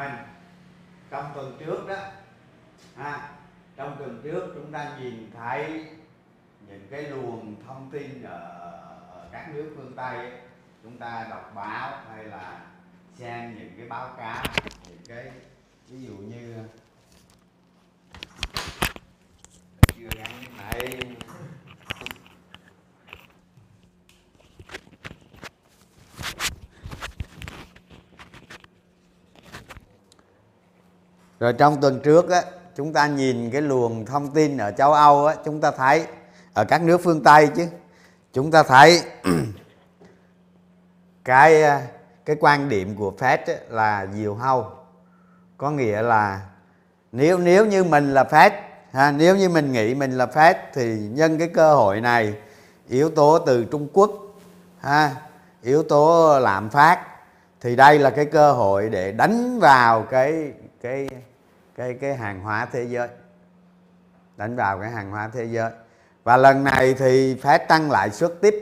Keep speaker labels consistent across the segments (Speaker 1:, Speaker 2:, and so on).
Speaker 1: mình trong tuần trước đó ha trong tuần trước chúng ta nhìn thấy những cái luồng thông tin ở, ở các nước phương Tây ấy, chúng ta đọc báo hay là xem những cái báo cáo những cái ví dụ như chưa gắn cái này rồi trong tuần trước á chúng ta nhìn cái luồng thông tin ở châu Âu á chúng ta thấy ở các nước phương Tây chứ chúng ta thấy cái à, cái quan điểm của Fed á, là diều hâu. Có nghĩa là nếu nếu như mình là Fed ha, nếu như mình nghĩ mình là Fed thì nhân cái cơ hội này yếu tố từ Trung Quốc ha yếu tố lạm phát thì đây là cái cơ hội để đánh vào cái cái cái cái hàng hóa thế giới đánh vào cái hàng hóa thế giới. Và lần này thì Fed tăng lãi suất tiếp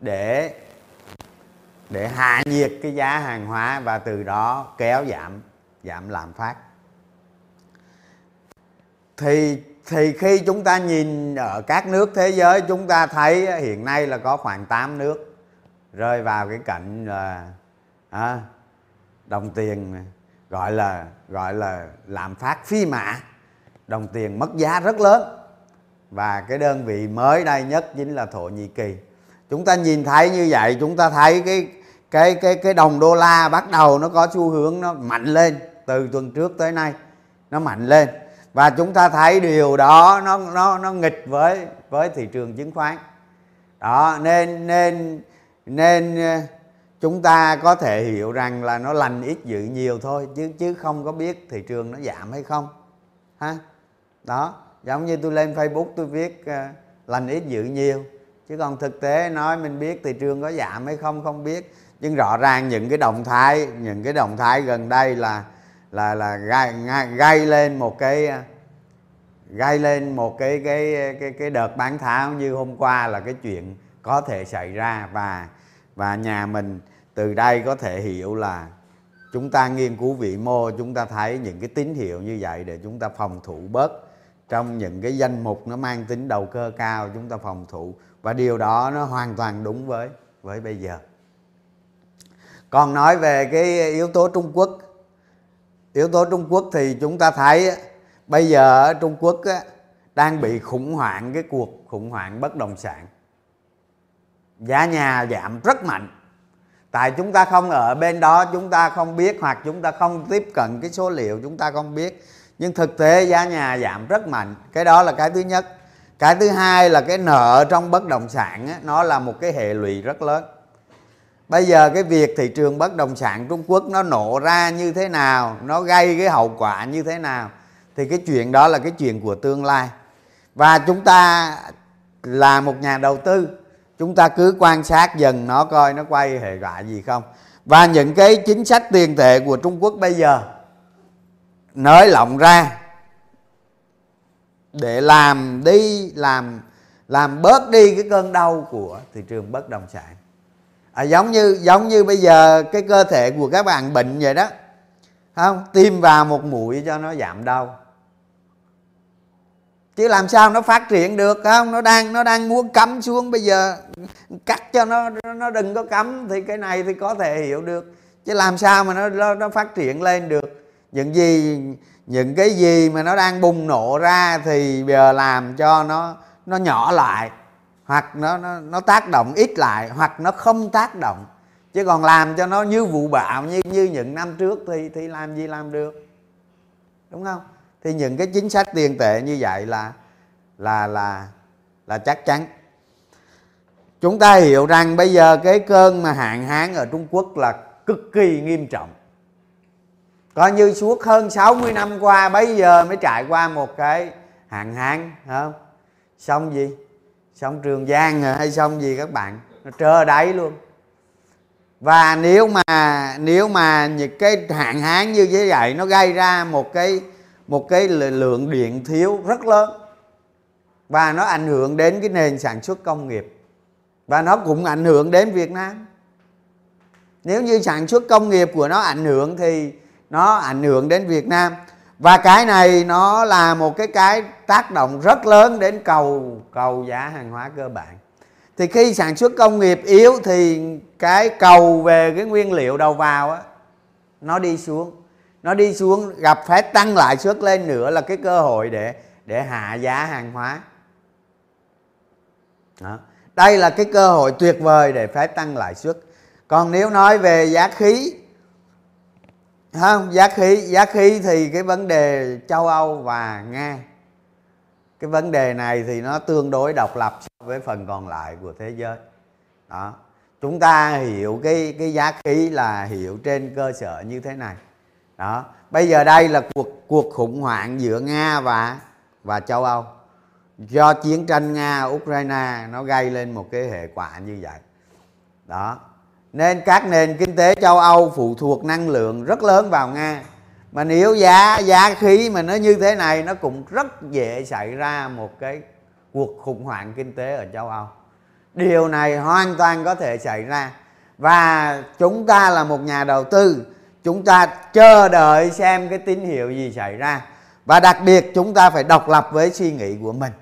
Speaker 1: để để hạ nhiệt cái giá hàng hóa và từ đó kéo giảm giảm lạm phát. Thì thì khi chúng ta nhìn ở các nước thế giới chúng ta thấy hiện nay là có khoảng 8 nước rơi vào cái cạnh là à, đồng tiền gọi là gọi là lạm phát phi mã. Đồng tiền mất giá rất lớn. Và cái đơn vị mới đây nhất chính là thổ nhĩ kỳ. Chúng ta nhìn thấy như vậy, chúng ta thấy cái cái cái cái đồng đô la bắt đầu nó có xu hướng nó mạnh lên. Từ tuần trước tới nay, nó mạnh lên. Và chúng ta thấy điều đó nó nó nó nghịch với với thị trường chứng khoán. Đó, nên nên nên chúng ta có thể hiểu rằng là nó lành ít dữ nhiều thôi chứ chứ không có biết thị trường nó giảm hay không ha? Đó giống như tôi lên facebook tôi viết uh, lành ít dữ nhiều chứ còn thực tế nói mình biết thị trường có giảm hay không không biết. Nhưng rõ ràng những cái động thái những cái động thái gần đây là là là gây, gây lên một cái ờ, gây lên một cái cái cái cái đợt bán tháo như hôm qua là cái chuyện có thể xảy ra. Và và nhà mình từ đây có thể hiểu là chúng ta nghiên cứu vĩ mô, chúng ta thấy những cái tín hiệu như vậy để chúng ta phòng thủ bớt. Trong những cái danh mục nó mang tính đầu cơ cao, chúng ta phòng thủ. Và điều đó nó hoàn toàn đúng với với bây giờ. Còn nói về cái yếu tố trung quốc. Yếu tố trung quốc thì chúng ta thấy bây giờ ở trung quốc đang bị khủng hoảng cái cuộc khủng hoảng bất động sản. Giá nhà giảm rất mạnh tại chúng ta không ở bên đó chúng ta không biết hoặc chúng ta không tiếp cận cái số liệu chúng ta không biết. Nhưng thực tế giá nhà giảm rất mạnh. Cái đó là cái thứ nhất. Cái thứ hai là cái nợ trong bất động sản á, nó là một cái hệ lụy rất lớn. Bây giờ cái việc thị trường bất động sản trung quốc nó nổ ra như thế nào nó gây cái hậu quả như thế nào thì cái chuyện đó là cái chuyện của tương lai. Và chúng ta là một nhà đầu tư chúng ta cứ quan sát dần nó coi nó quay hệ quả gì không. Và những cái chính sách tiền tệ của trung quốc bây giờ nới lỏng ra để làm đi làm làm bớt đi cái cơn đau của thị trường bất động sản. À, giống như giống như bây giờ cái cơ thể của các bạn bệnh vậy đó không? Tiêm vào một mũi cho nó giảm đau chứ làm sao nó phát triển được không? Nó đang nó đang muốn cắm xuống. Bây giờ cắt cho nó nó đừng có cắm thì cái này thì có thể hiểu được. Chứ làm sao mà nó nó, nó phát triển lên được? Những gì những cái gì mà nó đang bùng nổ ra thì giờ làm cho nó nó nhỏ lại. Hoặc nó nó nó tác động ít lại hoặc nó không tác động. Chứ còn làm cho nó như vụ bạo như như những năm trước thì thì làm gì làm được? Đúng không? Thì những cái chính sách tiền tệ như vậy là là là là chắc chắn. Chúng ta hiểu rằng bây giờ cái cơn mà hạn hán ở Trung Quốc là cực kỳ nghiêm trọng. Coi như suốt hơn 60 năm qua, bây giờ mới trải qua một cái hạn hán không? Xong gì? Xong trường giang hay xong gì các bạn? Nó trơ đáy luôn. Và nếu mà nếu mà những cái hạn hán như thế vậy nó gây ra một cái một cái lượng điện thiếu rất lớn. Và nó ảnh hưởng đến cái nền sản xuất công nghiệp. Và nó cũng ảnh hưởng đến Việt Nam. Nếu như sản xuất công nghiệp của nó ảnh hưởng thì nó ảnh hưởng đến Việt Nam. Và cái này nó là một cái cái tác động rất lớn đến cầu cầu giá hàng hóa cơ bản. Thì khi sản xuất công nghiệp yếu thì cái cầu về cái nguyên liệu đầu vào á, nó đi xuống nó đi xuống, gặp phải tăng lãi suất lên nữa là cái cơ hội để để hạ giá hàng hóa. Đó. đây là cái cơ hội tuyệt vời để phép tăng lãi suất còn nếu nói về giá khí không giá khí giá khí thì cái vấn đề châu âu và nga, cái vấn đề này thì nó tương đối độc lập so với phần còn lại của thế giới. Đó. Chúng ta hiểu cái cái giá khí là hiểu trên cơ sở như thế này đó. Bây giờ đây là cuộc cuộc khủng hoảng giữa nga và và châu âu. Do chiến tranh nga ukraine nó gây lên một cái hệ quả như vậy. Đó. Nên các nền kinh tế châu âu phụ thuộc năng lượng rất lớn vào nga. Mà nếu giá giá khí mà nó như thế này, nó cũng rất dễ xảy ra một cái cuộc khủng hoảng kinh tế ở châu âu. Điều này hoàn toàn có thể xảy ra. Và chúng ta là một nhà đầu tư chúng ta chờ đợi xem cái tín hiệu gì xảy ra. Và đặc biệt chúng ta phải độc lập với suy nghĩ của mình.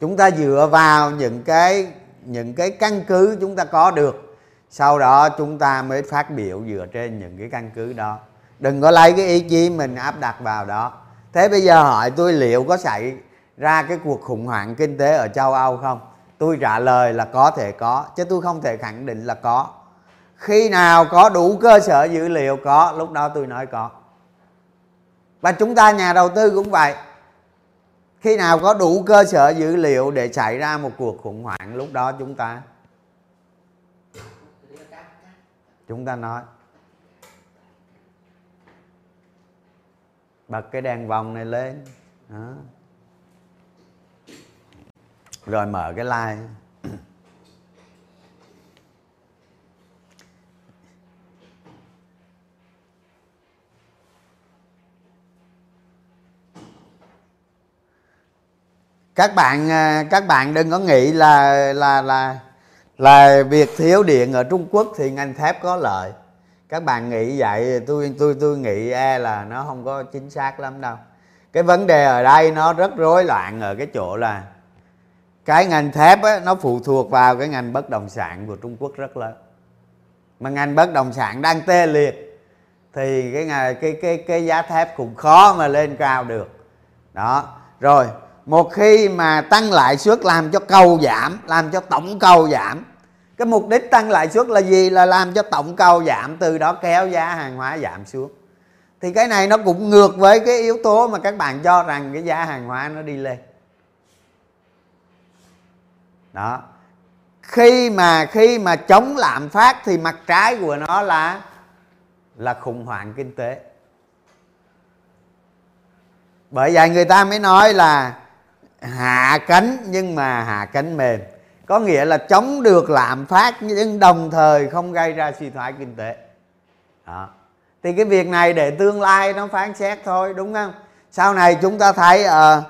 Speaker 1: Chúng ta dựa vào những cái những cái căn cứ chúng ta có được. Sau đó chúng ta mới phát biểu dựa trên những cái căn cứ đó. Đừng có lấy cái ý chí mình áp đặt vào đó. Thế bây giờ hỏi tôi liệu có xảy ra cái cuộc khủng hoảng kinh tế ở châu âu không? Tôi trả lời là có thể có, chứ tôi không thể khẳng định là có khi nào có đủ cơ sở dữ liệu, có, lúc đó tôi nói có. Và chúng ta, nhà đầu tư cũng vậy. Khi nào có đủ cơ sở dữ liệu để xảy ra một cuộc khủng hoảng, lúc đó chúng ta chúng ta nói. Bật cái đèn vòng này lên. Đó. rồi mở cái like. Các bạn à, các bạn đừng có nghĩ là là là là việc thiếu điện ở Trung Quốc thì ngành thép có lợi. Các bạn nghĩ vậy tôi tôi tôi nghĩ e là nó không có chính xác lắm đâu. Cái vấn đề ở đây nó rất rối loạn ở cái chỗ là cái ngành thép á, nó phụ thuộc vào cái ngành bất động sản của Trung Quốc rất lớn. Mà ngành bất động sản đang tê liệt thì cái ngày cái cái cái giá thép cũng khó mà lên cao được. Đó rồi một khi mà tăng lãi suất làm cho cầu giảm, làm cho tổng cầu giảm, cái mục đích tăng lãi suất là gì? Là làm cho tổng cầu giảm, từ đó kéo giá hàng hóa giảm xuống. Thì cái này nó cũng ngược với cái yếu tố mà các bạn cho rằng cái giá hàng hóa nó đi lên. Đó. Khi mà khi mà chống lạm phát thì mặt trái của nó là là khủng hoảng kinh tế. Bởi vậy người ta mới nói là hạ cánh nhưng mà hạ cánh mềm. Có nghĩa là chống được lạm phát nhưng đồng thời không gây ra suy thoái kinh tế. Đó. thì cái việc này để tương lai nó phán xét thôi đúng không? Sau này chúng ta thấy uh,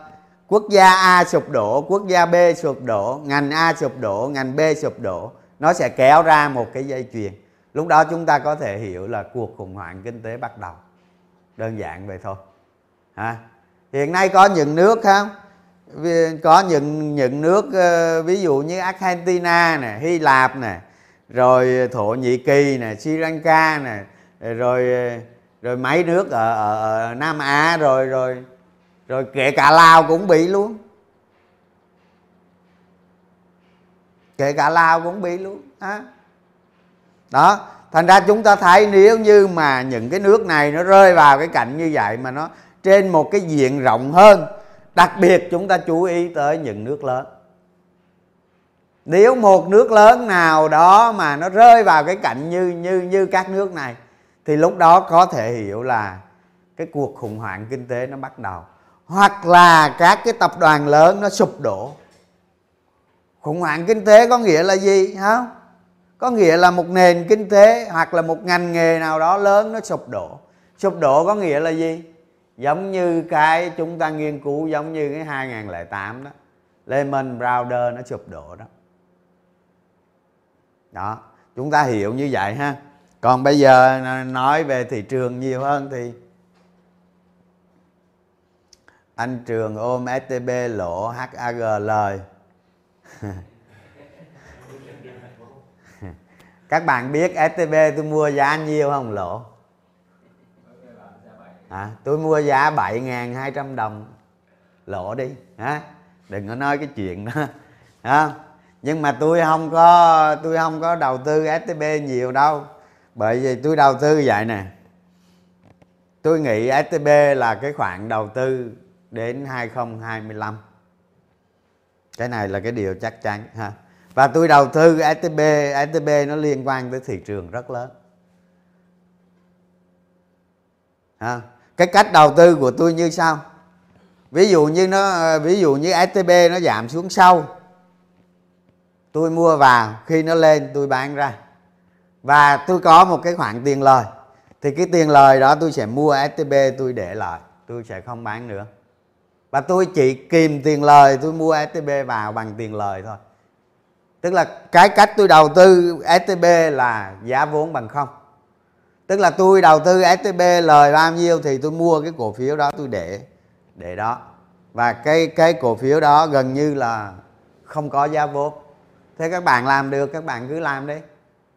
Speaker 1: quốc gia A sụp đổ quốc gia B sụp đổ ngành A sụp đổ ngành B sụp đổ nó sẽ kéo ra một cái dây chuyền. Lúc đó chúng ta có thể hiểu là cuộc khủng hoảng kinh tế bắt đầu. Đơn giản vậy thôi. Ha hiện nay có những nước không? Có những những nước ờ, ví dụ như Argentina nè Hy Lạp nè rồi Thổ Nhĩ Kỳ nè Sri Lanka nè rồi rồi mấy nước ở, ở, ở Nam Á rồi rồi rồi kể cả Lào cũng bị luôn kể cả Lào cũng bị luôn đó. đó thành ra chúng ta thấy nếu như mà những cái nước này nó rơi vào cái cảnh như vậy mà nó trên một cái diện rộng hơn đặc biệt chúng ta chú ý tới những nước lớn. Nếu một nước lớn nào đó mà nó rơi vào cái cạnh như như như các nước này, thì lúc đó có thể hiểu là cái cuộc khủng hoảng kinh tế nó bắt đầu. Hoặc là các cái tập đoàn lớn nó sụp đổ. Khủng hoảng kinh tế có nghĩa là gì, hả? Có nghĩa là một nền kinh tế hoặc là một ngành nghề nào đó lớn nó sụp đổ. Sụp đổ có nghĩa là gì? Giống như cái chúng ta nghiên cứu giống như cái 2008 đó. Lehman Brothers nó sụp đổ đó. Đó, chúng ta hiểu như vậy ha. Còn bây giờ nói về thị trường nhiều hơn thì anh trường ôm STB lỗ HAG lời. Các bạn biết STB tôi mua giá nhiêu không lỗ? À, tôi mua giá 7.200 đồng. Lỗ đi hả? Đừng có nói cái chuyện đó à, nhưng mà tôi không có tôi không có đầu tư STB nhiều đâu. Bởi vì tôi đầu tư vậy nè. Tôi nghĩ STB là cái khoản đầu tư đến 2025 cái này là cái điều chắc chắn ha? Và tôi đầu tư STB STB nó liên quan tới thị trường rất lớn. Ha? Cái cách đầu tư của tôi như sau. Ví dụ như nó, ví dụ như STB nó giảm xuống sâu tôi mua vào, khi nó lên tôi bán ra. Và tôi có một cái khoản tiền lời, thì cái tiền lời đó tôi sẽ mua STB tôi để lại, tôi sẽ không bán nữa. Và tôi chỉ kìm tiền lời, tôi mua STB vào bằng tiền lời thôi. Tức là cái cách tôi đầu tư STB là giá vốn bằng không tức là tôi đầu tư STB lời bao nhiêu thì tôi mua cái cổ phiếu đó tôi để để đó. Và cái cái cổ phiếu đó gần như là không có giá vốn. Thế các bạn làm được, các bạn cứ làm đi.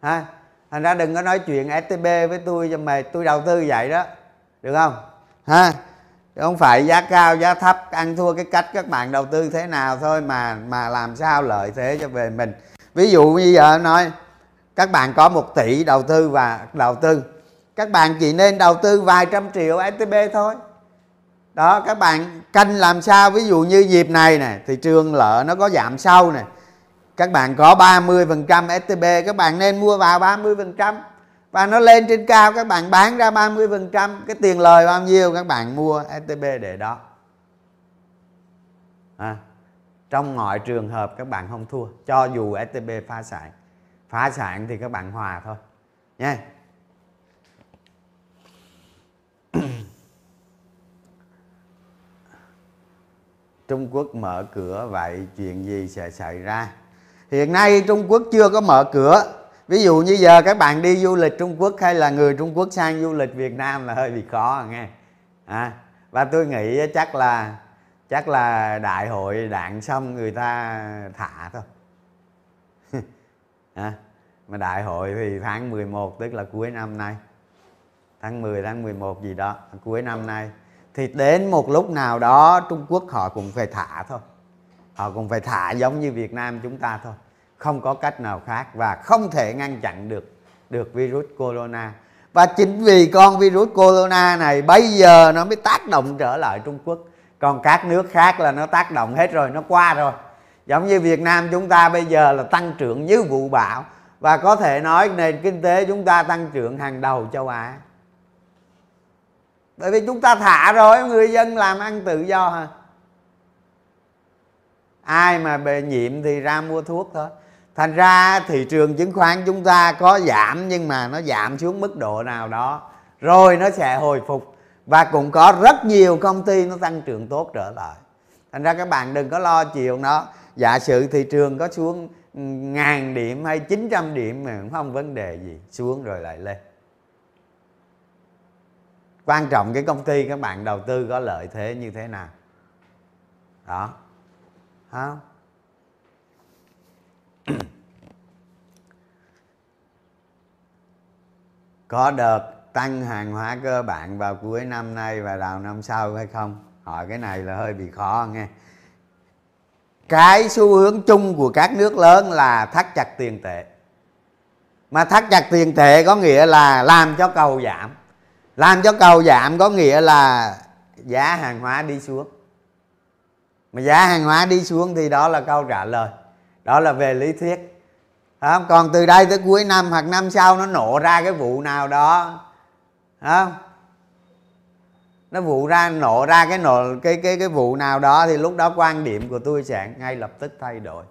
Speaker 1: Ha? Thành ra đừng có nói chuyện STB với tôi cho mày tôi đầu tư vậy đó. Được không? Ha? Không phải giá cao, giá thấp, ăn thua cái cách các bạn đầu tư thế nào thôi mà mà làm sao lợi thế cho về mình. Ví dụ bây giờ nói, các bạn có một tỷ đầu tư và đầu tư các bạn chỉ nên đầu tư vài trăm triệu STB thôi. Đó các bạn canh làm sao? Ví dụ như dịp này nè thị trường lợ nó có giảm sâu nè. Các bạn có 30% STB các bạn nên mua vào 30% và nó lên trên cao các bạn bán ra 30% cái tiền lời bao nhiêu các bạn mua STB để đó. À, trong mọi trường hợp các bạn không thua cho dù STB phá sản. Phá sản thì các bạn hòa thôi nha Trung Quốc mở cửa vậy chuyện gì sẽ xảy ra? Hiện nay Trung Quốc chưa có mở cửa. Ví dụ như giờ các bạn đi du lịch Trung Quốc hay là người Trung Quốc sang du lịch Việt Nam là hơi bị khó nghe. À, và tôi nghĩ chắc là chắc là đại hội đạn xong người ta thả thôi. À, mà đại hội thì tháng 11 tức là cuối năm nay. Tháng 10 tháng 11 gì đó cuối năm nay thì đến một lúc nào đó, Trung Quốc họ cũng phải thả thôi. Họ cũng phải thả giống như Việt Nam chúng ta thôi. Không có cách nào khác và không thể ngăn chặn được được virus corona. Và chính vì con virus corona này, bây giờ nó mới tác động trở lại Trung Quốc. Còn các nước khác là nó tác động hết rồi, nó qua rồi. Giống như Việt Nam chúng ta bây giờ là tăng trưởng như vụ bão. Và có thể nói nền kinh tế chúng ta tăng trưởng hàng đầu châu Á bởi vì chúng ta thả rồi, người dân làm ăn tự do hả? Ai mà bị nhiễm thì ra mua thuốc thôi. Thành ra thị trường chứng khoán chúng ta có giảm, nhưng mà nó giảm xuống mức độ nào đó. Rồi nó sẽ hồi phục. Và cũng có rất nhiều công ty nó tăng trưởng tốt trở lại. Thành ra các bạn đừng có lo chiều nó giả sử thị trường có xuống ừ, ngàn điểm hay 900 điểm mà cũng không vấn đề gì. Xuống rồi lại lên quan trọng cái công ty các bạn đầu tư có lợi thế như thế nào. Đó. Không? Có đợt tăng hàng hóa cơ bản vào cuối năm nay và đầu năm sau hay không? Hỏi cái này là hơi bị khó nghe. Cái xu hướng chung của các nước lớn là thắt chặt tiền tệ. Mà thắt chặt tiền tệ có nghĩa là làm cho cầu giảm làm cho cầu giảm có nghĩa là giá hàng hóa đi xuống. Mà giá hàng hóa đi xuống thì đó là câu trả lời. Đó là về lý thuyết. Không? còn từ đây tới cuối năm hoặc năm sau nó nổ ra cái vụ nào đó không? nó vụ ra, nổ ra cái nổ, cái cái cái vụ nào đó thì lúc đó quan điểm của tôi sẽ ngay lập tức thay đổi.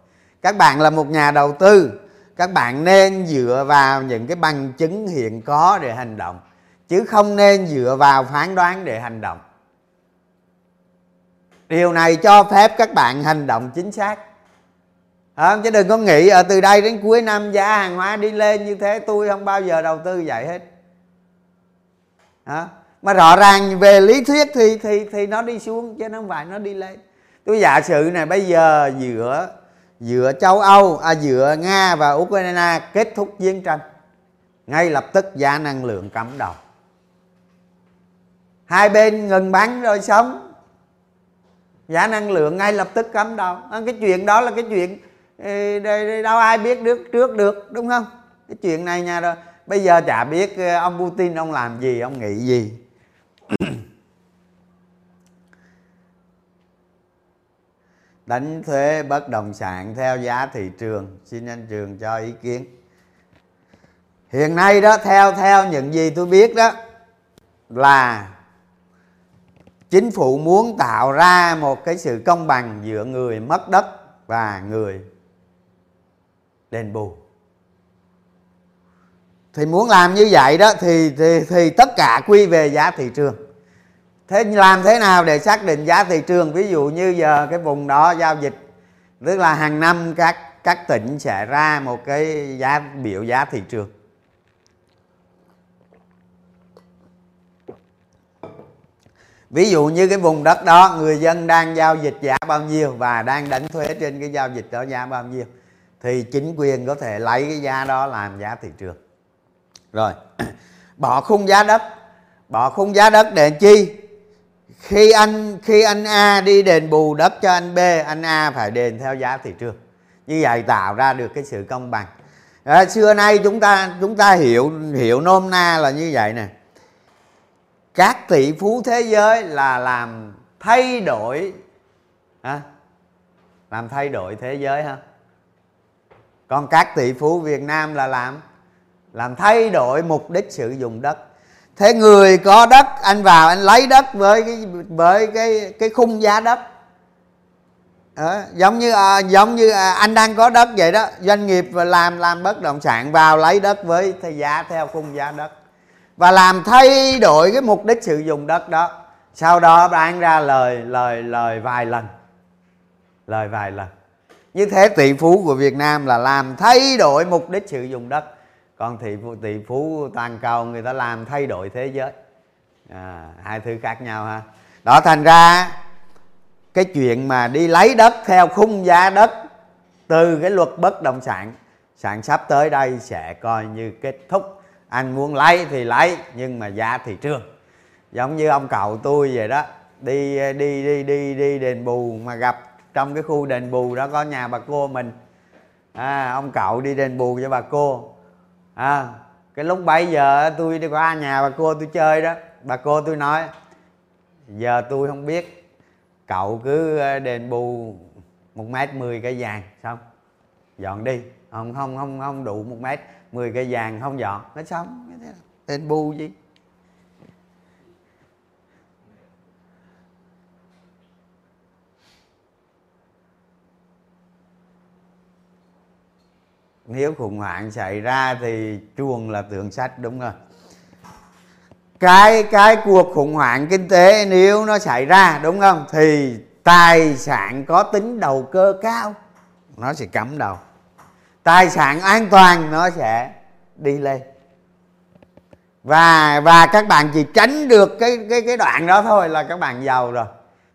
Speaker 1: Các bạn là một nhà đầu tư. Các bạn nên dựa vào những cái bằng chứng hiện có để hành động chứ không nên dựa vào phán đoán để hành động. Điều này cho phép các bạn hành động chính xác. À, chứ đừng có nghĩ ở từ đây đến cuối năm giá hàng hóa đi lên như thế tôi không bao giờ đầu tư vậy hết. Đó. mà rõ ràng về lý thuyết thì thì thì nó đi xuống chứ nó không phải nó đi lên. Tôi giả sử này bây giờ giữa giữa châu âu à, giữa nga và ukraine kết thúc chiến tranh ngay lập tức giá năng lượng cắm đầu hai bên ngừng bắn rồi sống. Giá năng lượng ngay lập tức cấm đầu. À, cái chuyện đó là cái chuyện ừ, đâu ai biết trước trước được đúng không? Cái chuyện này nha rồi bây giờ chả biết ừ, ông Putin ông làm gì ông nghĩ gì. Đánh thuế bất động sản theo giá thị trường. Xin anh trường cho ý kiến. Hiện nay đó theo theo những gì tôi biết đó là chính phủ muốn tạo ra một cái sự công bằng giữa người mất đất và người đền bù. Thì muốn làm như vậy đó thì thì, thì tất cả quy về giá thị trường. Thế làm thế nào để xác định giá thị trường? Ví dụ như giờ cái vùng đó giao dịch tức là hàng năm các các tỉnh sẽ ra một cái giá biểu giá thị trường. Ví dụ như cái vùng đất đó người dân đang giao dịch giá bao nhiêu và đang đánh thuế trên cái giao dịch đó giá bao nhiêu thì chính quyền có thể lấy cái giá đó làm giá thị trường. Rồi bỏ khung giá đất. Bỏ khung giá đất để chi? Khi anh khi anh A đi đền bù đất cho anh B anh A phải đền theo giá thị trường. Như vậy tạo ra được cái sự công bằng. À, xưa nay chúng ta chúng ta hiểu hiểu nôm na là như vậy nè các tỷ phú thế giới là làm thay đổi hả? làm thay đổi thế giới ha còn các tỷ phú Việt Nam là làm làm thay đổi mục đích sử dụng đất. Thế người có đất anh vào anh lấy đất với cái với cái cái khung giá đất. À, giống như à, giống như à, anh đang có đất vậy đó doanh nghiệp làm làm bất động sản vào lấy đất với thời giá theo khung giá đất và làm thay đổi cái mục đích sử dụng đất đó. Sau đó bán ra lời lời lời vài lần. Lời vài lần. Như thế tỷ phú của Việt Nam là làm thay đổi mục đích sử dụng đất. Còn tỷ phú, tỷ phú toàn cầu người ta làm thay đổi thế giới. À, hai thứ khác nhau ha. Đó thành ra cái chuyện mà đi lấy đất theo khung giá đất từ cái luật bất động sản sản sắp tới đây sẽ coi như kết thúc anh muốn lấy thì lấy nhưng mà giá thị trường giống như ông cậu tôi vậy đó đi đi đi đi đi đền bù mà gặp trong cái khu đền bù đó có nhà bà cô mình. À, ông cậu đi đền bù cho bà cô. À, cái lúc bấy giờ tôi đi qua nhà bà cô tôi chơi đó. Bà cô tôi nói giờ tôi không biết cậu cứ ờ, đền bù một mét mười cây vàng xong dọn đi không không không không đủ một mét, mười cây vàng không dọn nó xong tên bu gì nếu khủng hoảng xảy ra thì chuồng là tượng sách đúng không cái cái cuộc khủng hoảng kinh tế nếu nó xảy ra, đúng không? Thì tài sản có tính đầu cơ cao, nó sẽ cắm đầu tài sản an toàn nó sẽ đi lên. Và và các bạn chỉ tránh được cái cái cái đoạn đó thôi là các bạn giàu rồi.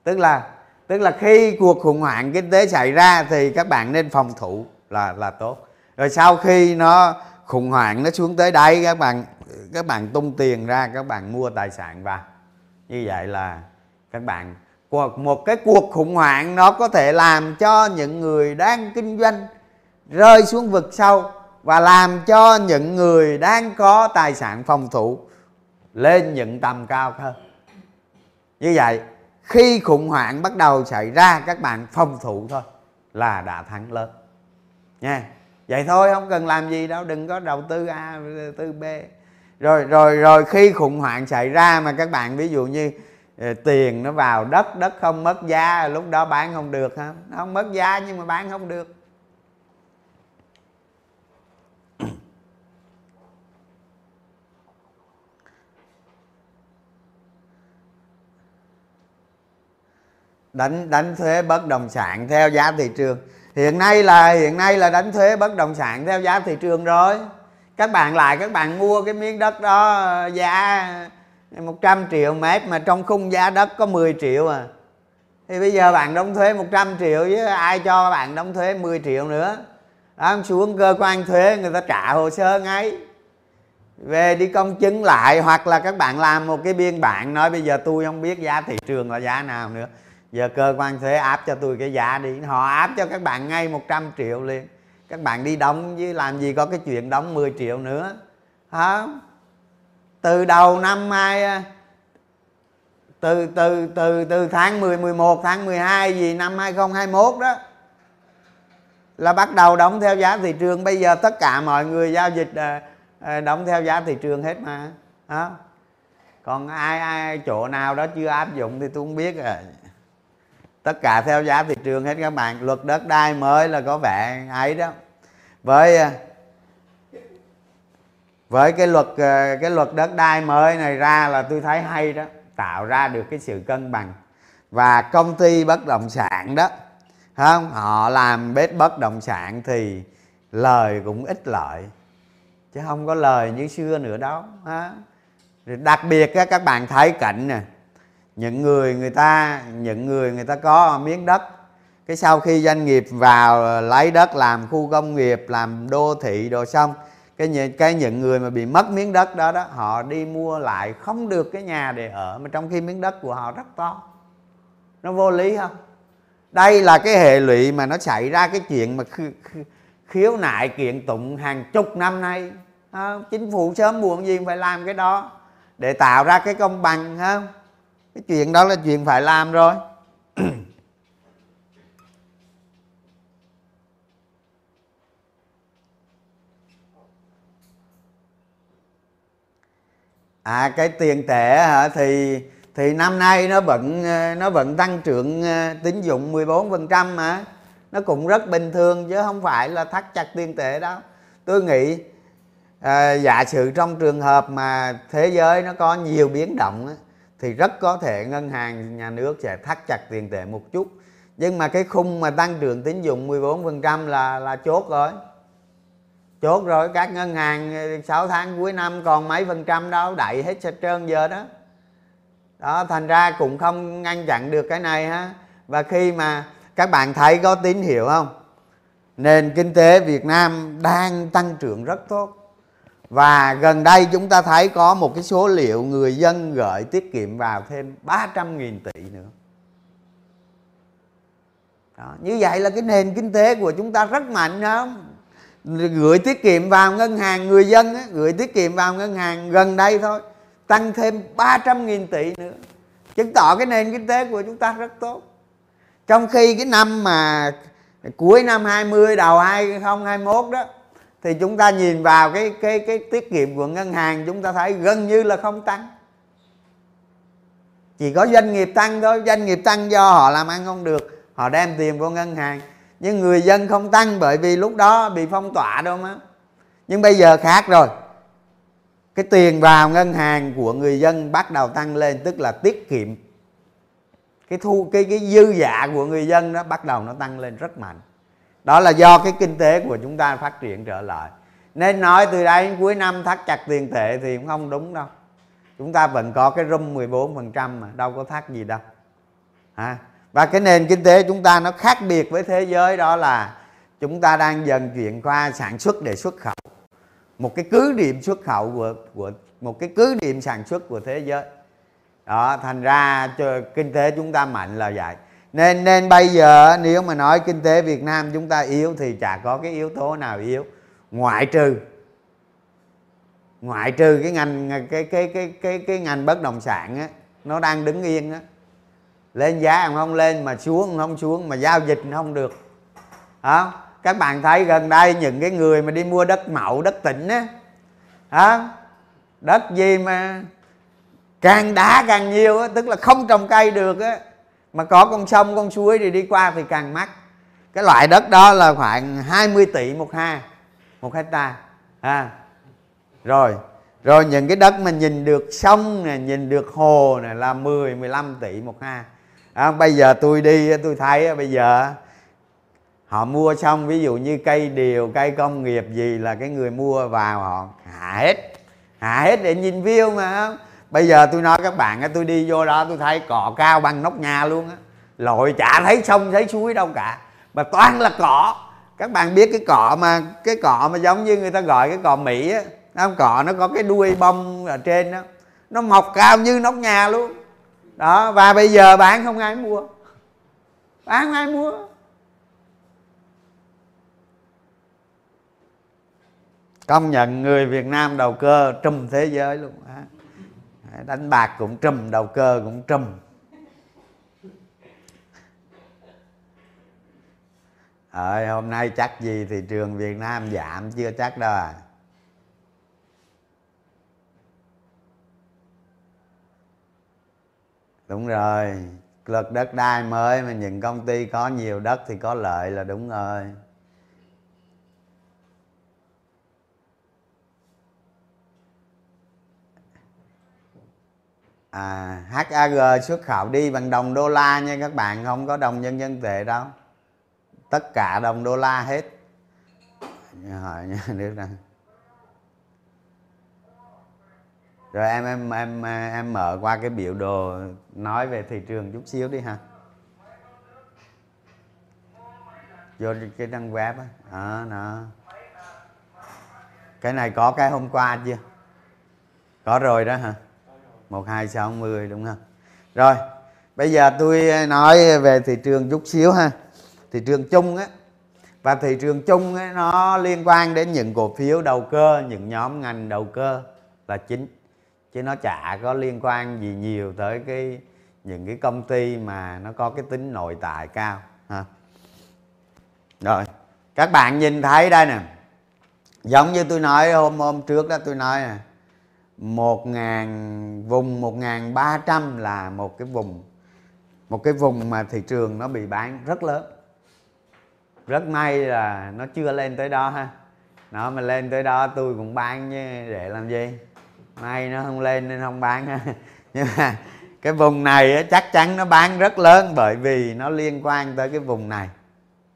Speaker 1: Tức là tức là khi cuộc khủng hoảng kinh tế xảy ra thì các bạn nên phòng thủ là là tốt. Rồi sau khi nó khủng hoảng nó xuống tới đây các bạn các bạn tung tiền ra, các bạn mua tài sản vào. Như vậy là các bạn một cái cuộc khủng hoảng nó có thể làm cho những người đang kinh doanh rơi xuống vực sâu và làm cho những người đang có tài sản phòng thủ lên những tầm cao hơn. Như vậy, khi khủng hoảng bắt đầu xảy ra, các bạn phòng thủ thôi là đã thắng lớn. Nha, vậy thôi, không cần làm gì đâu, đừng có đầu tư a đầu tư b. Rồi rồi rồi khi khủng hoảng xảy ra mà các bạn, ví dụ như ờ, tiền nó vào đất đất không mất giá, lúc đó bán không được ha nó không mất giá nhưng mà bán không được. Đánh đánh thuế bất động sản theo giá thị trường. Hiện nay là hiện nay là đánh thuế bất động sản theo giá thị trường rồi. Các bạn lại các bạn mua cái miếng đất đó ờ, giá 100 triệu mét mà trong khung giá đất có 10 triệu à. Thì bây giờ bạn đóng thuế 100 triệu với ai cho bạn đóng thuế 10 triệu nữa. Đó, xuống cơ quan thuế người ta trả hồ sơ ngay. Về đi công chứng lại hoặc là các bạn làm một cái biên bản nói bây giờ tôi không biết giá thị trường là giá nào nữa giờ cơ quan thuế áp cho tôi cái giá đi. Họ áp cho các bạn ngay 100 triệu liền. Các bạn đi đóng với làm gì có cái chuyện đóng 10 triệu nữa. Hả? Từ đầu năm hai à, từ từ từ từ tháng 10 11 tháng 12 gì năm 2021 đó, là bắt đầu đóng theo giá thị trường. Bây giờ tất cả mọi người giao dịch à, à, đóng theo giá thị trường hết mà. Đó. còn ai ai, chỗ nào đó chưa áp dụng thì tôi không biết rồi tất cả theo giá thị trường hết các bạn. Luật đất đai mới là có vẻ ấy đó. Với à, với cái luật à, cái luật đất đai mới này ra là tôi thấy hay đó. Tạo ra được cái sự cân bằng. Và công ty bất động sản đó không họ làm bếp bất động sản thì lời cũng ít lợi. Chứ không có lời như xưa nữa đâu ha đặc biệt các bạn thấy cảnh nè những người người ta, những người người ta có miếng đất. Cái sau khi doanh nghiệp vào lấy đất làm khu công nghiệp, làm đô thị đồ xong, cái cái những người mà bị mất miếng đất đó đó, họ đi mua lại không được cái nhà để ở, mà trong khi miếng đất của họ rất to. Nó vô lý không? Đây là cái hệ lụy mà nó xảy ra cái chuyện mà khiếu nại, kiện tụng hàng chục năm nay. Chính phủ sớm muộn gì phải làm cái đó để tạo ra cái công bằng không cái chuyện đó là chuyện phải làm rồi. À cái tiền tệ hả? Thì thì năm nay nó vẫn ờ, nó vẫn tăng trưởng ờ, tín dụng 14% mà. Nó cũng rất bình thường chứ không phải là thắt chặt tiền tệ đâu. Tôi nghĩ à, giả sử trong trường hợp mà thế giới nó có nhiều biến động á, thì rất có thể ngân hàng, nhà nước sẽ thắt chặt tiền tệ một chút. Nhưng mà cái khung mà tăng trưởng tín dụng 14% là là chốt rồi. Chốt rồi, các ngân hàng 6 tháng cuối năm còn mấy phần trăm đâu, đẩy hết sạch trơn giờ đó. Đó, thành ra cũng không ngăn chặn được cái này ha. Và khi mà các bạn thấy có tín hiệu không? Nền kinh tế Việt Nam đang tăng trưởng rất tốt và gần đây chúng ta thấy có một cái số liệu người dân gửi tiết kiệm vào thêm 300.000 tỷ nữa đó. như vậy là cái nền kinh tế của chúng ta rất mạnh không gửi tiết kiệm vào ngân hàng người dân á, gửi tiết kiệm vào ngân hàng gần đây thôi tăng thêm 300.000 tỷ nữa chứng tỏ cái nền kinh tế của chúng ta rất tốt trong khi cái năm mà cuối năm 20 đầu 2021 đó thì chúng ta nhìn vào cái cái cái tiết kiệm của ngân hàng, chúng ta thấy gần như là không tăng. Chỉ có doanh nghiệp tăng thôi, doanh nghiệp tăng do họ làm ăn không được, họ đem tiền vô ngân hàng. Nhưng người dân không tăng bởi vì lúc đó bị phong tỏa đâu mà nhưng bây giờ khác rồi. Cái tiền vào ngân hàng của người dân bắt đầu tăng lên, tức là tiết kiệm. Cái thu, cái cái dư dạ của người dân đó bắt đầu nó tăng lên rất mạnh đó là do cái kinh tế của chúng ta phát triển trở lại. Nên nói từ đây đến cuối năm thắt chặt tiền tệ thì cũng không đúng đâu. Chúng ta vẫn có cái rung 14% mà đâu có thắt gì đâu. À, và cái nền kinh tế chúng ta nó khác biệt với thế giới đó là chúng ta đang dần chuyển qua sản xuất để xuất khẩu. Một cái cứ điểm xuất khẩu của của một cái cứ điểm sản xuất của thế giới. Đó thành ra cho kinh tế chúng ta mạnh là vậy nên nên bây giờ, nếu mà nói kinh tế Việt Nam chúng ta yếu thì chả có cái yếu tố nào yếu. Ngoại trừ ngoại trừ cái ngành, cái cái cái cái cái ngành bất động sản á, nó đang đứng yên á. Lên giá không lên mà xuống, không xuống mà giao dịch không được. Đó các bạn thấy gần đây những cái người mà đi mua đất mậu đất tỉnh á đó đất gì mà càng đá càng nhiều á, tức là không trồng cây được á mà có con sông con suối thì đi qua thì càng mắc. Cái loại đất đó là khoảng 20 tỷ một ha một hecta à rồi rồi những cái đất mà nhìn được sông này nhìn được hồ này là 10 15 tỷ một ha. À, bây giờ tôi đi tôi thấy bây giờ họ mua xong ví dụ như cây điều cây công nghiệp gì là cái người mua vào họ hạ hết. Hạ hết để nhìn view mà bây giờ tôi nói các bạn tôi đi vô đó tôi thấy cỏ cao bằng nóc nhà luôn á. Lội chả thấy sông, thấy suối đâu cả. Mà toàn là cỏ các bạn biết cái cỏ mà, cái cỏ mà giống như người ta gọi cái cỏ mỹ á. Không? Cỏ nó có cái đuôi bông ở trên đó. Nó mọc cao như nóc nhà luôn. Đó, và bây giờ bán không ai mua. Bán không ai mua. Công nhận người Việt Nam đầu cơ trùm thế giới luôn đánh bạc cũng trùm đầu cơ cũng trùm. Ờ, hôm nay chắc gì thị trường Việt Nam giảm chưa chắc đâu à. Đúng rồi luật đất đai mới mà những công ty có nhiều đất thì có lợi là đúng rồi. À HAG xuất khẩu đi bằng đồng đô la nha các bạn không có đồng nhân dân tệ đâu. Tất cả đồng đô la hết. Hỏi nha nước đang rồi em em em em mở qua cái biểu đồ nói về thị trường chút xíu đi ha. Vô cái trang web á. À, đó. Cái này có cái hôm qua chưa? Có rồi đó hả? Một hai sáu mươi đúng không? Rồi bây giờ tôi ờ, nói về thị trường chút xíu ha. Thị trường chung á và thị trường chung ấy, nó liên quan đến những cổ phiếu đầu cơ những nhóm ngành đầu cơ là chính. Chứ nó chả có liên quan gì nhiều tới cái những cái công ty mà nó có cái tính nội tại cao ha. Rồi các bạn nhìn thấy đây nè. Giống như tôi nói hôm hôm trước đó tôi nói nè một ngàn, vùng một ngàn ba trăm là một cái vùng, một cái vùng mà thị trường nó bị bán rất lớn. Rất may là nó chưa lên tới đó ha. Nó mà lên tới đó tôi cũng bán chứ để làm gì? May nó không lên nên không bán ha. Nhưng mà cái vùng này chắc chắn nó bán rất lớn bởi vì nó liên quan tới cái vùng này.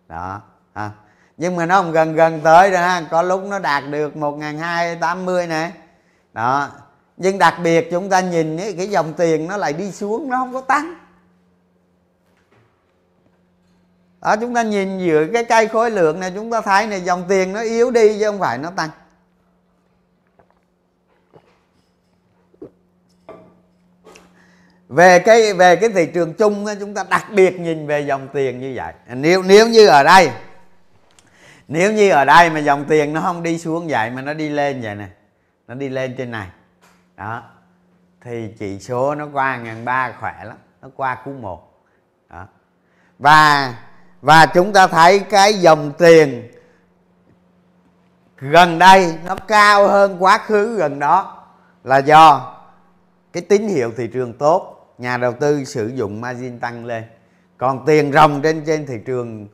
Speaker 1: Đó, ha. nhưng mà nó không gần gần tới rồi ha. Có lúc nó đạt được một ngàn hai tám mươi này đó. Nhưng đặc biệt chúng ta nhìn cái dòng tiền nó lại đi xuống, nó không có tăng. Đó, chúng ta nhìn giữa cái cây khối lượng này, chúng ta thấy này, dòng tiền nó yếu đi chứ không phải nó tăng. Về cái về cái thị trường chung chúng ta đặc biệt nhìn về dòng tiền như vậy. Nếu nếu như ở đây, nếu như ở đây mà dòng tiền nó không đi xuống vậy, mà nó đi lên vậy nè nó đi lên trên này. Đó. Thì chỉ số nó qua ngàn ba khỏe lắm. Nó qua cú một. Đó. Và và chúng ta thấy cái dòng tiền gần đây nó cao hơn quá khứ gần đó là do cái tín hiệu thị trường tốt, nhà đầu tư sử dụng margin tăng lên. Còn tiền ròng trên trên thị trường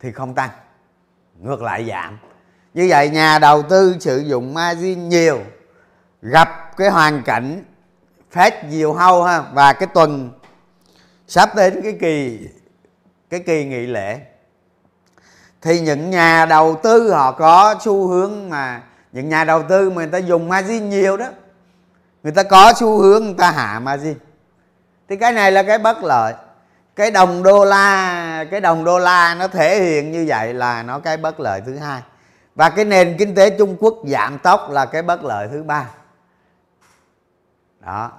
Speaker 1: thì không tăng. Ngược lại giảm. Như vậy, nhà đầu tư sử dụng margin nhiều gặp cái hoàn cảnh phép nhiều hâu ha, và cái tuần sắp đến cái kỳ cái kỳ nghỉ lễ, thì những nhà đầu tư họ có xu hướng mà, những nhà đầu tư mà người ta dùng margin nhiều đó, người ta có xu hướng người ta hạ margin. Thì cái này là cái bất lợi. Cái đồng đô la, cái đồng đô la nó thể hiện như vậy là nó cái bất lợi thứ hai. Và cái nền kinh tế trung quốc giảm tốc là cái bất lợi thứ ba đó.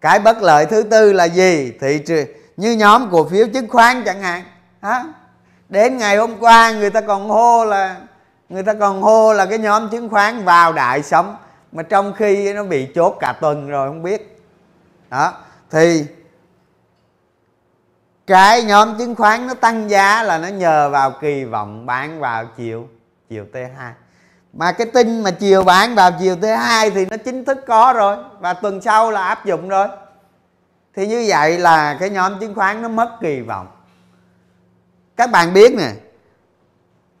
Speaker 1: Cái bất lợi thứ tư là gì? Thị trường, như nhóm cổ phiếu chứng khoán chẳng hạn. Đó. đến ngày hôm qua, người ta còn hô là, người ta còn hô là cái nhóm chứng khoán vào đại sống. Mà trong khi nó bị chốt cả tuần rồi, không biết. Đó. Thì cái nhóm chứng khoán nó tăng giá là nó nhờ vào kỳ vọng bán vào chiều chiều T2 mà cái tin mà chiều bán vào chiều thứ hai thì nó chính thức có rồi. Và tuần sau là áp dụng rồi. Thì như vậy là cái nhóm chứng khoán nó mất kỳ vọng. Các bạn biết nè,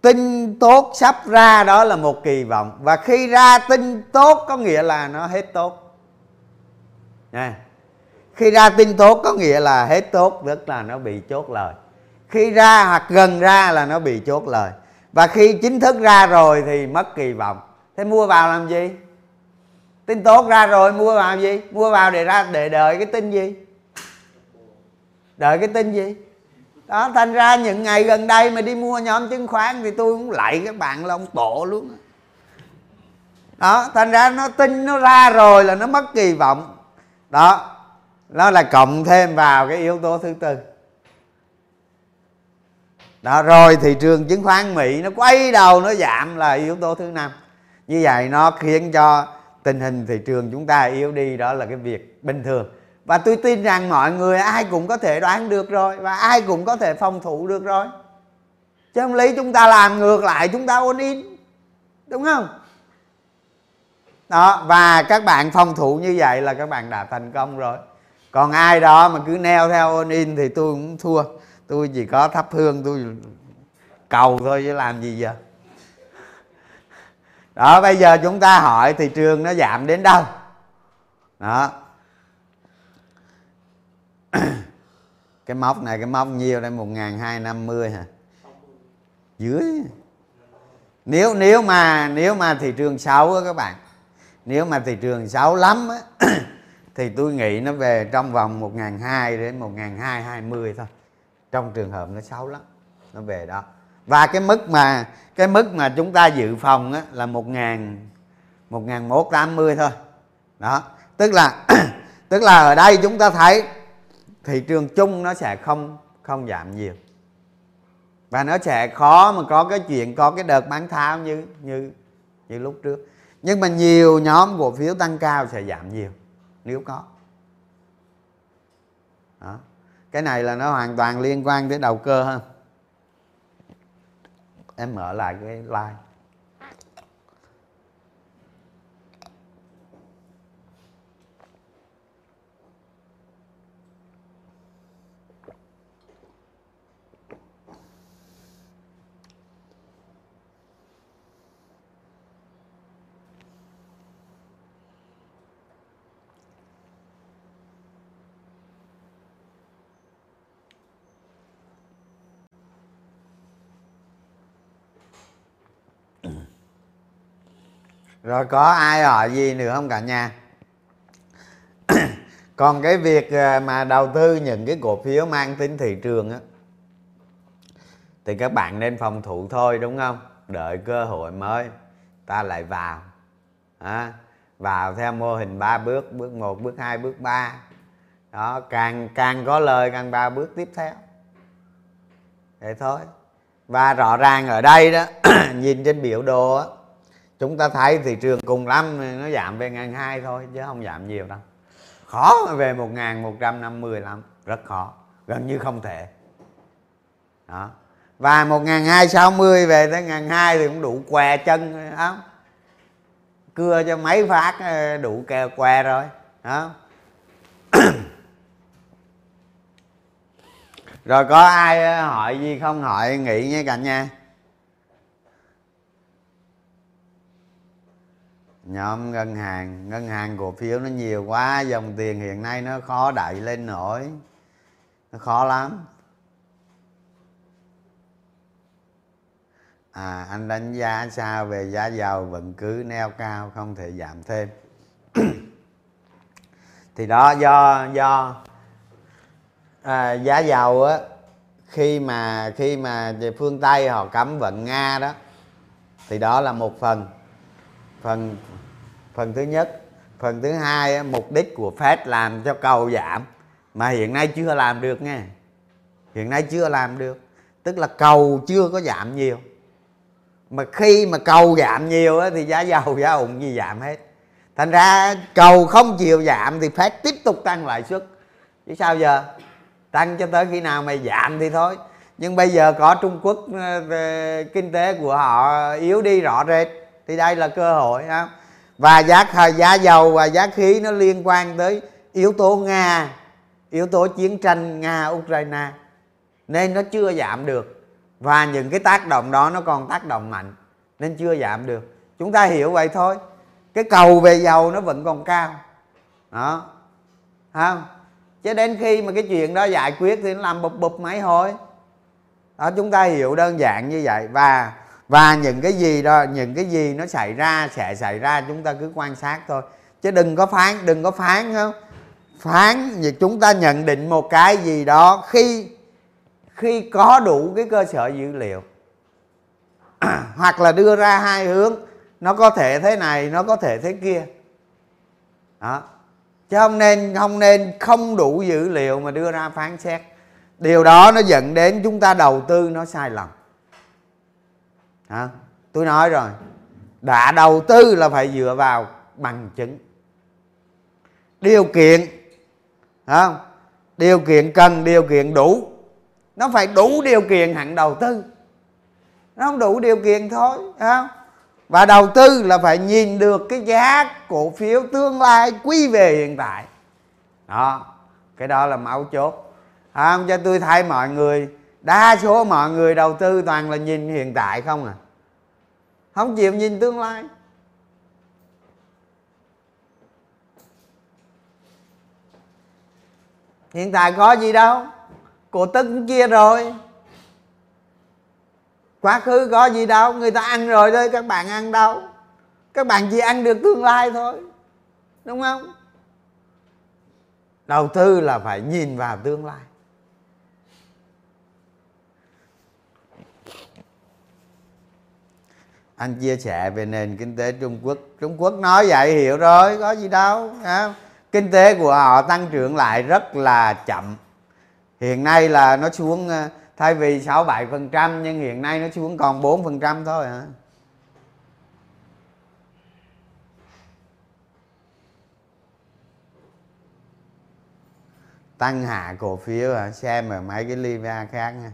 Speaker 1: tin tốt sắp ra đó là một kỳ vọng. Và khi ra tin tốt có nghĩa là nó hết tốt. Nha. Khi ra tin tốt có nghĩa là hết tốt, tức là nó bị chốt lời. Khi ra hoặc gần ra là nó bị chốt lời và khi chính thức ra rồi thì mất kỳ vọng. Thế mua vào làm gì? Tin tốt ra rồi, mua vào làm gì? Mua vào để ra, để đợi cái tin gì? Đợi cái tin gì? Đó, thành ra những ngày gần đây mà đi mua nhóm chứng khoán thì tôi cũng lại các bạn là ông tổ luôn đó, thành ra nó tin nó ra rồi là nó mất kỳ vọng. Đó, nó là cộng thêm vào cái yếu tố thứ tư đó, rồi thị trường chứng khoán mỹ nó quay đầu, nó giảm là yếu tố thứ năm. Như vậy nó khiến cho tình hình thị trường chúng ta yếu đi, đó là cái việc bình thường. Và tôi tin rằng mọi người, ai cũng có thể đoán được rồi, và ai cũng có thể phòng thủ được rồi. Chứ không lý chúng ta làm ngược lại, chúng ta ôn in, đúng không? Đó, và các bạn phòng thủ như vậy là các bạn đã thành công rồi. Còn ai đó mà cứ neo theo ôn in thì tôi cũng thua tôi chỉ có thắp hương, tôi cầu thôi chứ làm gì giờ? Đó, bây giờ chúng ta hỏi thị trường nó giảm đến đâu? Đó. Cái móc này, cái móc nhiêu đây? Một nghìn hai năm mươi hả? Dưới. Nếu nếu mà nếu mà thị trường xấu á các bạn, nếu mà thị trường xấu lắm á, thì tôi nghĩ nó về trong vòng một nghìn hai đến một nghìn hai hai mươi thôi trong trường hợp nó xấu lắm nó về đó. Và cái mức mà cái mức mà chúng ta dự phòng á, là một ngàn một ngàn một tám mươi thôi. Đó tức là tức là ở đây chúng ta thấy thị trường chung nó sẽ không không giảm nhiều. Và nó sẽ khó mà có cái chuyện có cái đợt bán tháo như như như lúc trước. Nhưng mà nhiều nhóm cổ phiếu tăng cao sẽ giảm nhiều nếu có. Đó cái này là nó hoàn toàn liên quan tới đầu cơ hơn em mở lại cái like rồi có ai hỏi gì nữa không cả nhà? Còn cái việc à, mà đầu tư những cái cổ phiếu mang tính thị trường á thì các bạn nên phòng thủ thôi đúng không? Đợi cơ hội mới ta lại vào. À, vào theo mô hình ba bước bước một bước hai bước ba. Đó càng càng có lời càng ba bước tiếp theo. Vậy thôi. Và rõ ràng ở đây đó nhìn trên biểu đồ á chúng ta thấy thị trường cùng lắm, nó giảm về ngàn hai thôi, chứ không giảm nhiều đâu. Khó về một ngàn một trăm năm mươi lắm, rất khó, gần như không thể. Đó. Và một ngàn hai sáu mươi về tới ngàn hai thì cũng đủ què chân, không? Cưa cho mấy phát ờ, đủ kè què rồi đó rồi có ai ờ, hỏi gì không? Hỏi nghĩ nha cả nhà. Nhóm ngân hàng ngân hàng cổ phiếu nó nhiều quá dòng tiền hiện nay nó khó đẩy lên nổi. Nó khó lắm. À anh đánh giá sao về giá dầu vẫn cứ neo cao không thể giảm thêm? Thì đó do do à, giá dầu á khi mà khi mà phương tây họ cấm vận nga đó thì đó là một phần. Phần phần thứ nhất, phần thứ hai mục đích của Fed làm cho cầu giảm, mà hiện nay chưa làm được nghe. Hiện nay chưa làm được, tức là cầu chưa có giảm nhiều. Mà khi mà cầu giảm nhiều thì giá dầu, giá ủng gì giảm hết. Thành ra cầu không chịu giảm thì Fed tiếp tục tăng lãi suất. Chứ sao giờ? Tăng cho tới khi nào mày giảm thì thôi. Nhưng bây giờ có trung quốc ờ, kinh tế của họ yếu đi rõ rệt, thì đây là cơ hội không? Và giá giá dầu và giá khí nó liên quan tới yếu tố nga, yếu tố chiến tranh nga, ukraine. Nên nó chưa giảm được. Và những cái tác động đó nó còn tác động mạnh. Nên chưa giảm được. Chúng ta hiểu vậy thôi. Cái cầu về dầu nó vẫn còn cao. Đó. Không? Chứ đến khi mà cái chuyện đó giải quyết thì nó làm bụp bụp mấy hồi. Đó, chúng ta hiểu đơn giản như vậy. Và và những cái gì đó, những cái gì nó xảy ra sẽ xảy ra, chúng ta cứ quan sát thôi. Chứ đừng có phán, đừng có phán không? Phán, thì chúng ta nhận định một cái gì đó khi khi có đủ cái cơ sở dữ liệu. Hoặc là đưa ra hai hướng, nó có thể thế này, nó có thể thế kia. Đó. Chứ không nên không nên không đủ dữ liệu mà đưa ra phán xét. Điều đó nó dẫn đến chúng ta đầu tư nó sai lầm hả? Tôi nói rồi. Đã đầu tư là phải dựa vào bằng chứng. Điều kiện không điều kiện cần, điều kiện đủ. Nó phải đủ điều kiện hẳn đầu tư. Nó không đủ điều kiện thôi không và đầu tư là phải nhìn được cái giá cổ phiếu tương lai quy về hiện tại. Đó, cái đó là máu chốt. Không cho tôi thay mọi người. Đa số mọi người đầu tư toàn là nhìn hiện tại không à không chịu nhìn tương lai. Hiện tại có gì đâu. Cổ tức kia rồi. Quá khứ có gì đâu. Người ta ăn rồi thôi, các bạn ăn đâu. Các bạn chỉ ăn được tương lai thôi. Đúng không? Đầu tư là phải nhìn vào tương lai. Anh chia sẻ về nền kinh tế Trung Quốc. Trung Quốc nói vậy hiểu rồi, có gì đâu kinh tế của họ tăng trưởng lại rất là chậm. Hiện nay là nó xuống ờ, thay vì 6 7 phần trăm, nhưng hiện nay nó xuống còn 4 phần trăm thôi hả? Tăng hạ cổ phiếu xem ở mấy cái liva khác nha.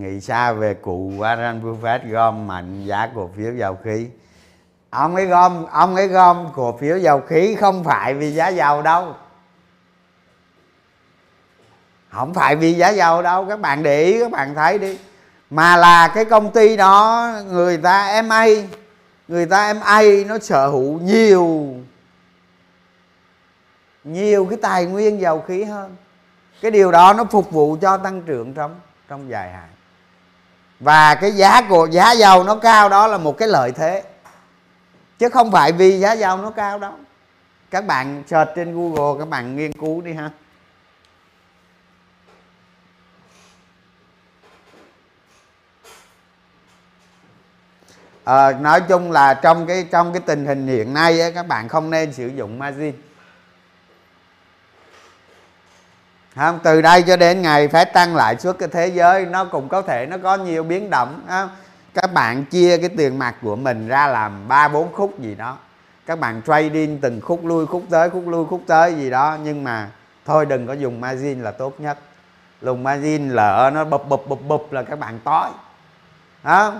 Speaker 1: Nghĩ sao về cụ Warren Buffett gom mạnh giá cổ phiếu dầu khí. Ông ấy gom, ông ấy gom cổ phiếu dầu khí không phải vì giá dầu đâu. Không phải vì giá dầu đâu, các bạn để ý, các bạn thấy đi. Mà là cái công ty đó, người ta MA người ta MA nó sở hữu nhiều nhiều cái tài nguyên dầu khí hơn. Cái điều đó nó phục vụ cho tăng trưởng trong trong dài hạn và cái giá của giá dầu nó cao đó là một cái lợi thế. Chứ không phải vì giá dầu nó cao đâu. Các bạn search trên google các bạn nghiên cứu đi ha. À, nói chung là trong cái trong cái tình hình hiện nay ấy, các bạn không nên sử dụng margin. Không, từ đây cho đến ngày phải tăng lại suất cái thế giới, nó cũng có thể nó có nhiều biến động không? các bạn chia cái tiền mặt của mình ra làm ba, bốn khúc gì đó. Các bạn trading từng khúc lui, khúc tới, khúc lui, khúc tới gì đó. Nhưng mà thôi đừng có dùng margin là tốt nhất. Lùng margin lỡ nó bụp bụp bụp bụp là các bạn tối đó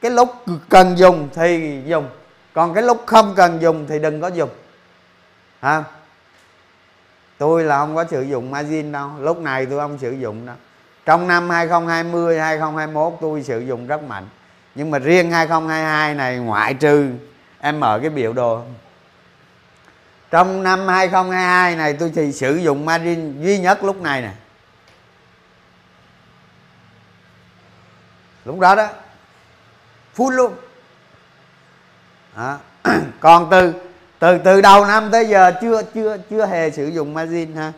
Speaker 1: cái lúc cần dùng thì dùng. Còn cái lúc không cần dùng thì đừng có dùng. Ha tôi là không có sử dụng margin đâu. Lúc này tôi không sử dụng đâu trong năm 2020 2021 tôi sử dụng rất mạnh. Nhưng mà riêng 2022 này ngoại trừ, em mở cái biểu đồ. Trong năm 2022 này tôi thì sử dụng margin duy nhất lúc này nè. Lúc đó đó. Full luôn đó. còn từ từ từ đầu năm tới giờ chưa chưa chưa hề sử dụng margin ha.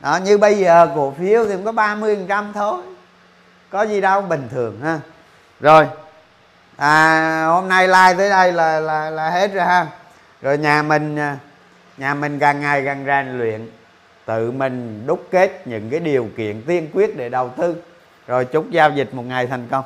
Speaker 1: Đó như bây giờ cổ phiếu thì cũng có 30 phần trăm thôi. Có gì đâu bình thường ha. Rồi. À, hôm nay like tới đây là là là hết rồi ha. Rồi nhà mình à, nhà mình càng ngày càng rèn luyện tự mình đúc kết những cái điều kiện tiên quyết để đầu tư. Rồi chúc giao dịch một ngày thành công.